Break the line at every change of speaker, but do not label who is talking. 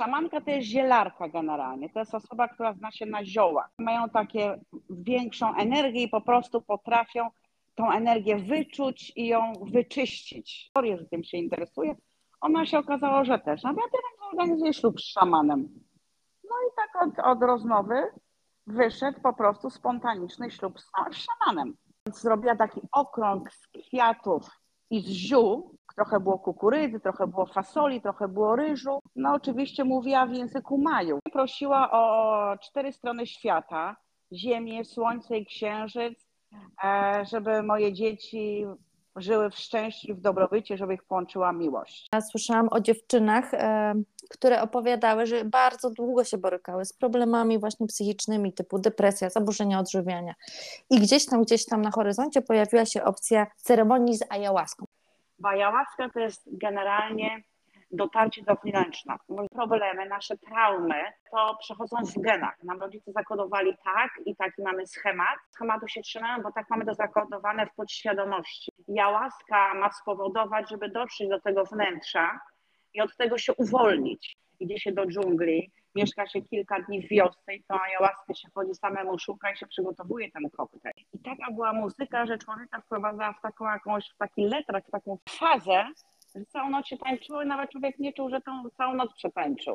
Szamanka to jest zielarka generalnie. To jest osoba, która zna się na ziołach. Mają takie większą energię i po prostu potrafią tą energię wyczuć i ją wyczyścić. że tym się interesuje. Ona się okazało, że też. No ja teraz organizuję ślub z szamanem. No i tak od, od rozmowy wyszedł po prostu spontaniczny ślub z, szamanem. Zrobiła taki okrąg z kwiatów i z ziół. Trochę było kukurydzy, trochę było fasoli, trochę było ryżu. No oczywiście mówiła w języku maju. Prosiła o cztery strony świata. Ziemię, słońce i księżyc, e, żeby moje dzieci żyły w szczęściu, w dobrobycie, żeby ich połączyła miłość.
Ja słyszałam o dziewczynach, e, które opowiadały, że bardzo długo się borykały z problemami właśnie psychicznymi, typu depresja, zaburzenia odżywiania. I gdzieś tam, gdzieś tam na horyzoncie pojawiła się opcja ceremonii z ayahuaską.
Bo to jest generalnie dotarcie do wnętrza. Problemy, nasze traumy to przechodzą w genach. Nam rodzice zakodowali tak i taki mamy schemat. Schematu się trzymamy, bo tak mamy to zakodowane w podświadomości. Jałaska ma spowodować, żeby dotrzeć do tego wnętrza i od tego się uwolnić. Idzie się do dżungli, mieszka się kilka dni w wiosce i tą ayahuaskę się chodzi samemu, szuka i się przygotowuje ten koktajl. I taka była muzyka, że człowieka wprowadza w taką jakąś, w taki letrak, w taką fazę, że całą noc się tańczyło i nawet człowiek nie czuł, że tą całą noc przetańczył.